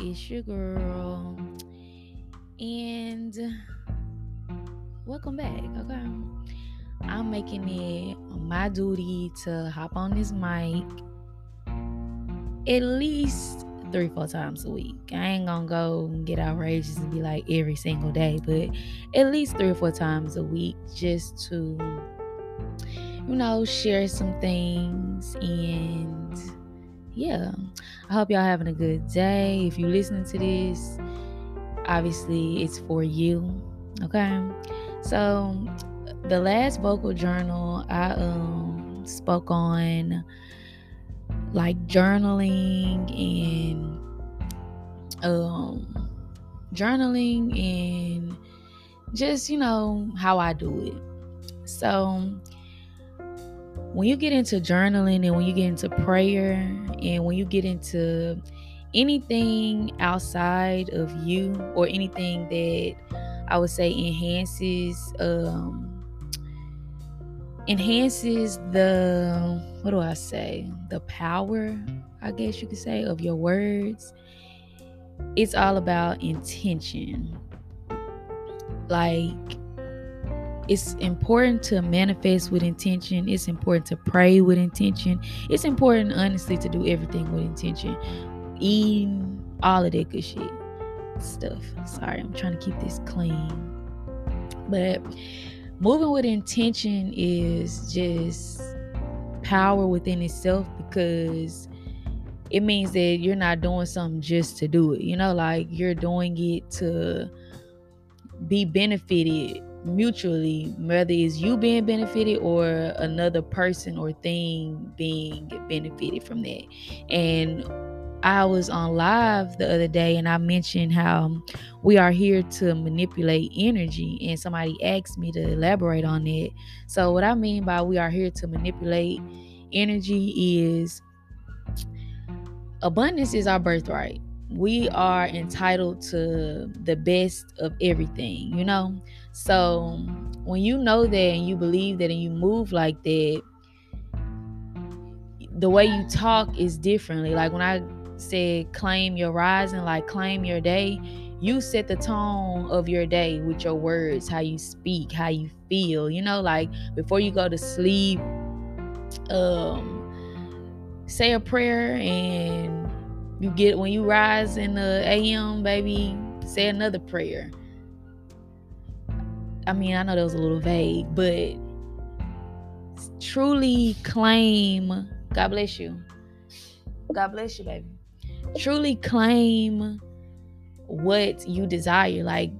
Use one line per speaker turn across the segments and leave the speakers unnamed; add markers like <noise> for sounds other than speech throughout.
It's your girl. And welcome back, okay? I'm making it my duty to hop on this mic at least three, four times a week. I ain't gonna go and get outrageous and be like every single day, but at least three or four times a week just to, you know, share some things and yeah. I hope y'all having a good day. If you listening to this, obviously it's for you. Okay. So the last vocal journal I um spoke on like journaling and um journaling and just you know how I do it. So when you get into journaling and when you get into prayer and when you get into anything outside of you or anything that I would say enhances um enhances the what do I say? The power, I guess you could say, of your words. It's all about intention. Like it's important to manifest with intention. It's important to pray with intention. It's important, honestly, to do everything with intention. Eating all of that good shit stuff. Sorry, I'm trying to keep this clean. But moving with intention is just power within itself because it means that you're not doing something just to do it. You know, like you're doing it to be benefited mutually, whether it's you being benefited or another person or thing being benefited from that. And I was on live the other day and I mentioned how we are here to manipulate energy, and somebody asked me to elaborate on that. So, what I mean by we are here to manipulate energy is abundance is our birthright we are entitled to the best of everything, you know? So when you know that and you believe that and you move like that, the way you talk is differently. Like when I said claim your rising, like claim your day, you set the tone of your day with your words, how you speak, how you feel, you know, like before you go to sleep, um, say a prayer and you get when you rise in the AM, baby, say another prayer. I mean, I know that was a little vague, but truly claim. God bless you. God bless you, baby. Truly claim what you desire. Like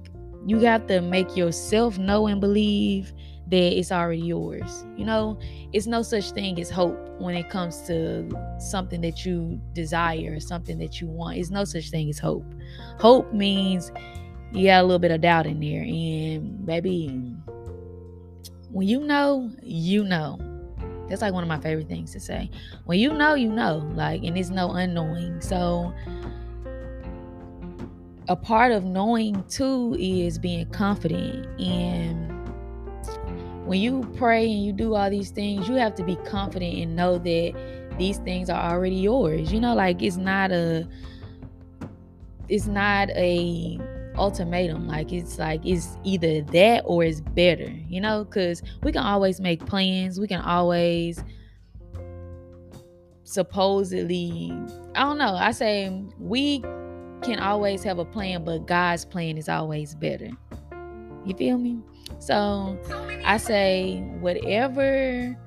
you got to make yourself know and believe that it's already yours. You know, it's no such thing as hope when it comes to something that you desire, something that you want. It's no such thing as hope. Hope means you got a little bit of doubt in there. And baby, when you know, you know. That's like one of my favorite things to say. When you know, you know. Like, and it's no unknowing. So a part of knowing too is being confident and when you pray and you do all these things, you have to be confident and know that these things are already yours. You know, like it's not a it's not a ultimatum. Like it's like it's either that or it's better, you know, because we can always make plans. We can always supposedly I don't know. I say we can always have a plan, but God's plan is always better. You feel me? So I say, whatever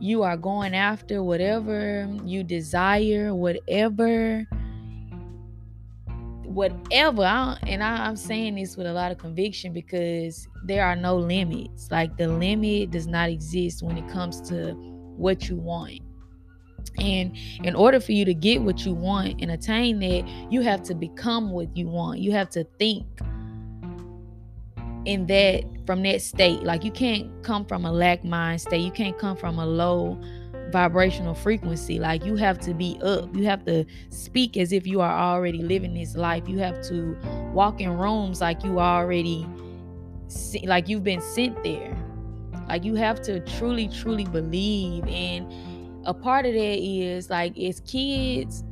you are going after, whatever you desire, whatever, whatever. I, and I, I'm saying this with a lot of conviction because there are no limits. Like the limit does not exist when it comes to what you want. And in order for you to get what you want and attain that, you have to become what you want. You have to think in that from that state. Like you can't come from a lack mind state. You can't come from a low vibrational frequency. Like you have to be up. You have to speak as if you are already living this life. You have to walk in rooms like you already like you've been sent there. Like you have to truly truly believe and a part of that is like as kids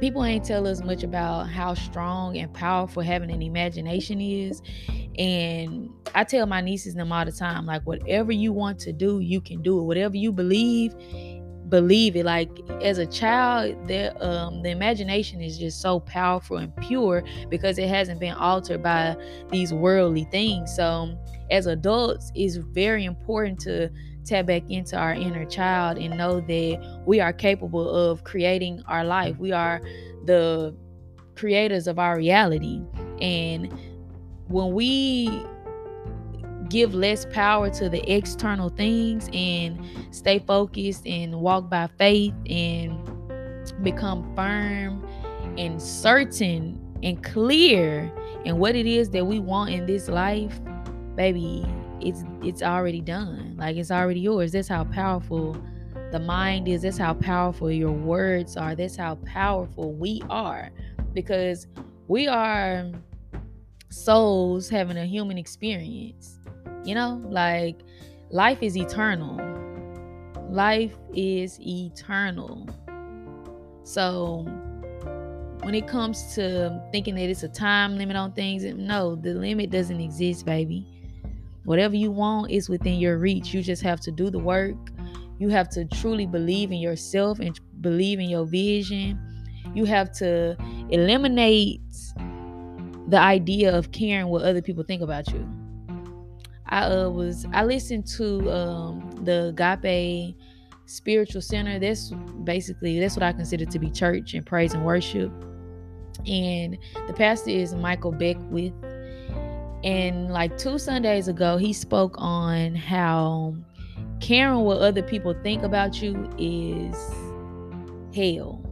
people ain't tell us much about how strong and powerful having an imagination is. And I tell my nieces and them all the time, like whatever you want to do, you can do it. Whatever you believe, believe it. Like as a child, the um the imagination is just so powerful and pure because it hasn't been altered by these worldly things. So as adults, it's very important to tap back into our inner child and know that we are capable of creating our life. We are the creators of our reality. And when we give less power to the external things and stay focused and walk by faith and become firm and certain and clear in what it is that we want in this life, baby, it's it's already done. Like it's already yours. That's how powerful the mind is. That's how powerful your words are. That's how powerful we are. Because we are souls having a human experience. You know, like life is eternal. Life is eternal. So when it comes to thinking that it's a time limit on things, no, the limit doesn't exist, baby. Whatever you want is within your reach. You just have to do the work. You have to truly believe in yourself and believe in your vision. You have to eliminate the idea of caring what other people think about you. I uh, was I listened to um, the Agape Spiritual Center. That's basically that's what I consider to be church and praise and worship. And the pastor is Michael Beckwith and like two Sundays ago, he spoke on how caring what other people think about you is hell.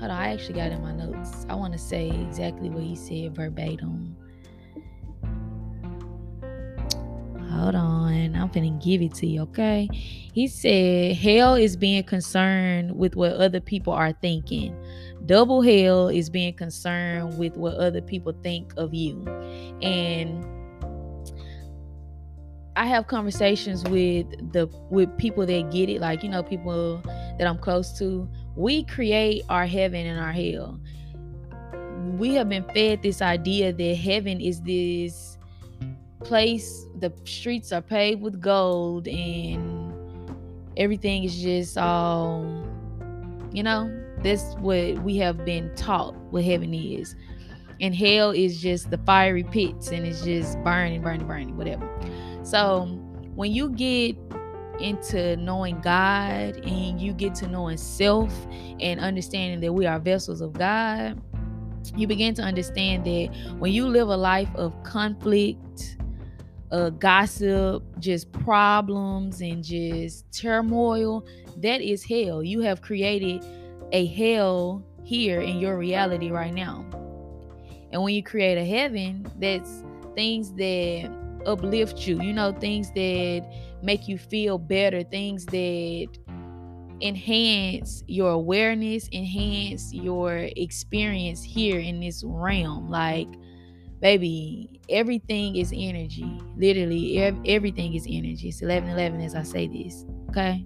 Hold on, I actually got in my notes. I want to say exactly what he said verbatim. Hold on, I'm finna give it to you, okay? He said, Hell is being concerned with what other people are thinking. Double hell is being concerned with what other people think of you. And I have conversations with the with people that get it, like you know, people that I'm close to. We create our heaven and our hell. We have been fed this idea that heaven is this place, the streets are paved with gold and everything is just all you know, that's what we have been taught what heaven is. And hell is just the fiery pits and it's just burning, burning, burning, whatever. So when you get into knowing God and you get to knowing self and understanding that we are vessels of God, you begin to understand that when you live a life of conflict, uh, gossip, just problems, and just turmoil, that is hell. You have created a hell here in your reality right now. And when you create a heaven, that's things that uplift you, you know, things that make you feel better, things that enhance your awareness, enhance your experience here in this realm. Like, baby, everything is energy. Literally, ev- everything is energy. It's 11 11 as I say this. Okay.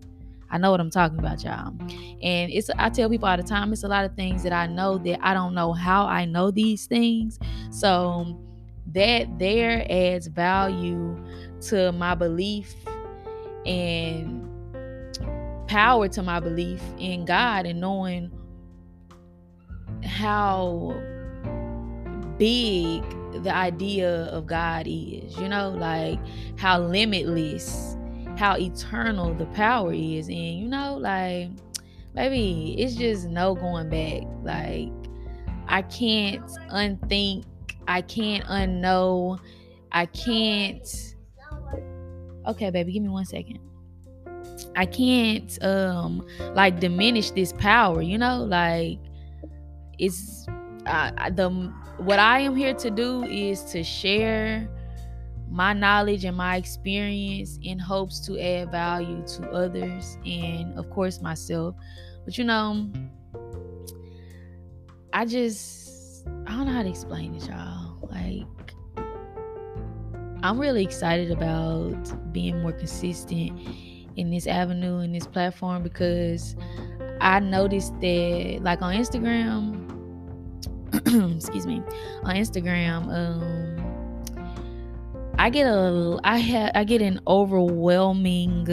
I know what I'm talking about, y'all. And it's I tell people all the time, it's a lot of things that I know that I don't know how I know these things. So that there adds value to my belief and power to my belief in God and knowing how big the idea of God is, you know, like how limitless how eternal the power is. And you know, like, maybe it's just no going back. Like, I can't unthink, I can't unknow, I can't. Okay, baby, give me one second. I can't um like diminish this power, you know, like it's uh, the what I am here to do is to share my knowledge and my experience in hopes to add value to others and of course myself but you know i just i don't know how to explain it y'all. Like i'm really excited about being more consistent in this avenue in this platform because I noticed that like on Instagram, <clears throat> excuse me, on Instagram, um, I get a I have I get an overwhelming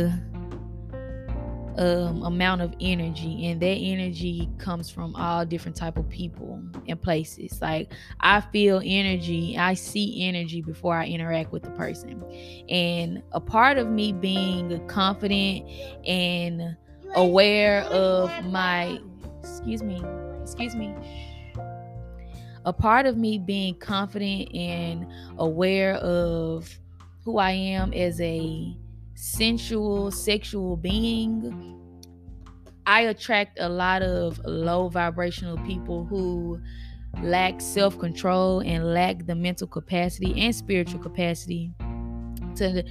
um, amount of energy and that energy comes from all different type of people and places. Like i feel energy i see energy before i interact with the person. And a part of me being confident and aware of my excuse me excuse me. A part of me being confident and aware of who i am as a sensual, sexual being, I attract a lot of low vibrational people who lack self control and lack the mental capacity and spiritual capacity to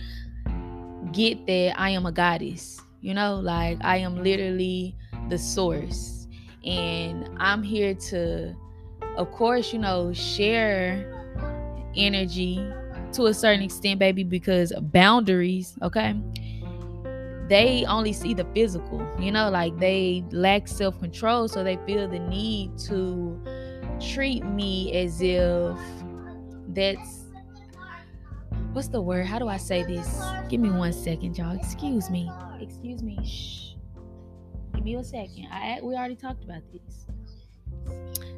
get that I am a goddess. You know, like I am literally the source. And I'm here to, of course, you know, share energy to a certain extent, baby, because boundaries, okay? They only see the physical, you know, like they lack self control, so they feel the need to treat me as if that's what's the word? How do I say this? Give me one second, y'all. Excuse me. Excuse me. Shh. Give me a second. I we already talked about this.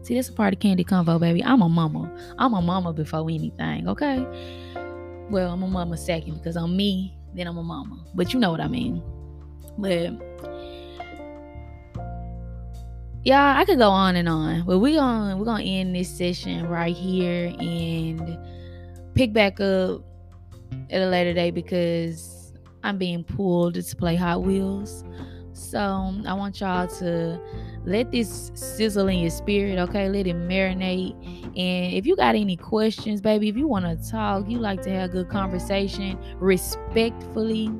See, this is a part of Candy Convo, baby. I'm a mama. I'm a mama before anything, okay? Well, I'm a mama second because I'm me, then I'm a mama. But you know what I mean. But yeah, I could go on and on. But we going we're gonna end this session right here and pick back up at a later date because I'm being pulled to play Hot Wheels. So I want y'all to let this sizzle in your spirit, okay? Let it marinate. And if you got any questions, baby, if you want to talk, you like to have a good conversation respectfully,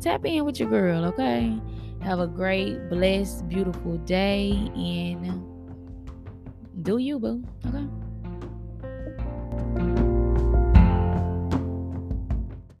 tap in with your girl, okay? Have a great, blessed, beautiful day and do you, boo, okay?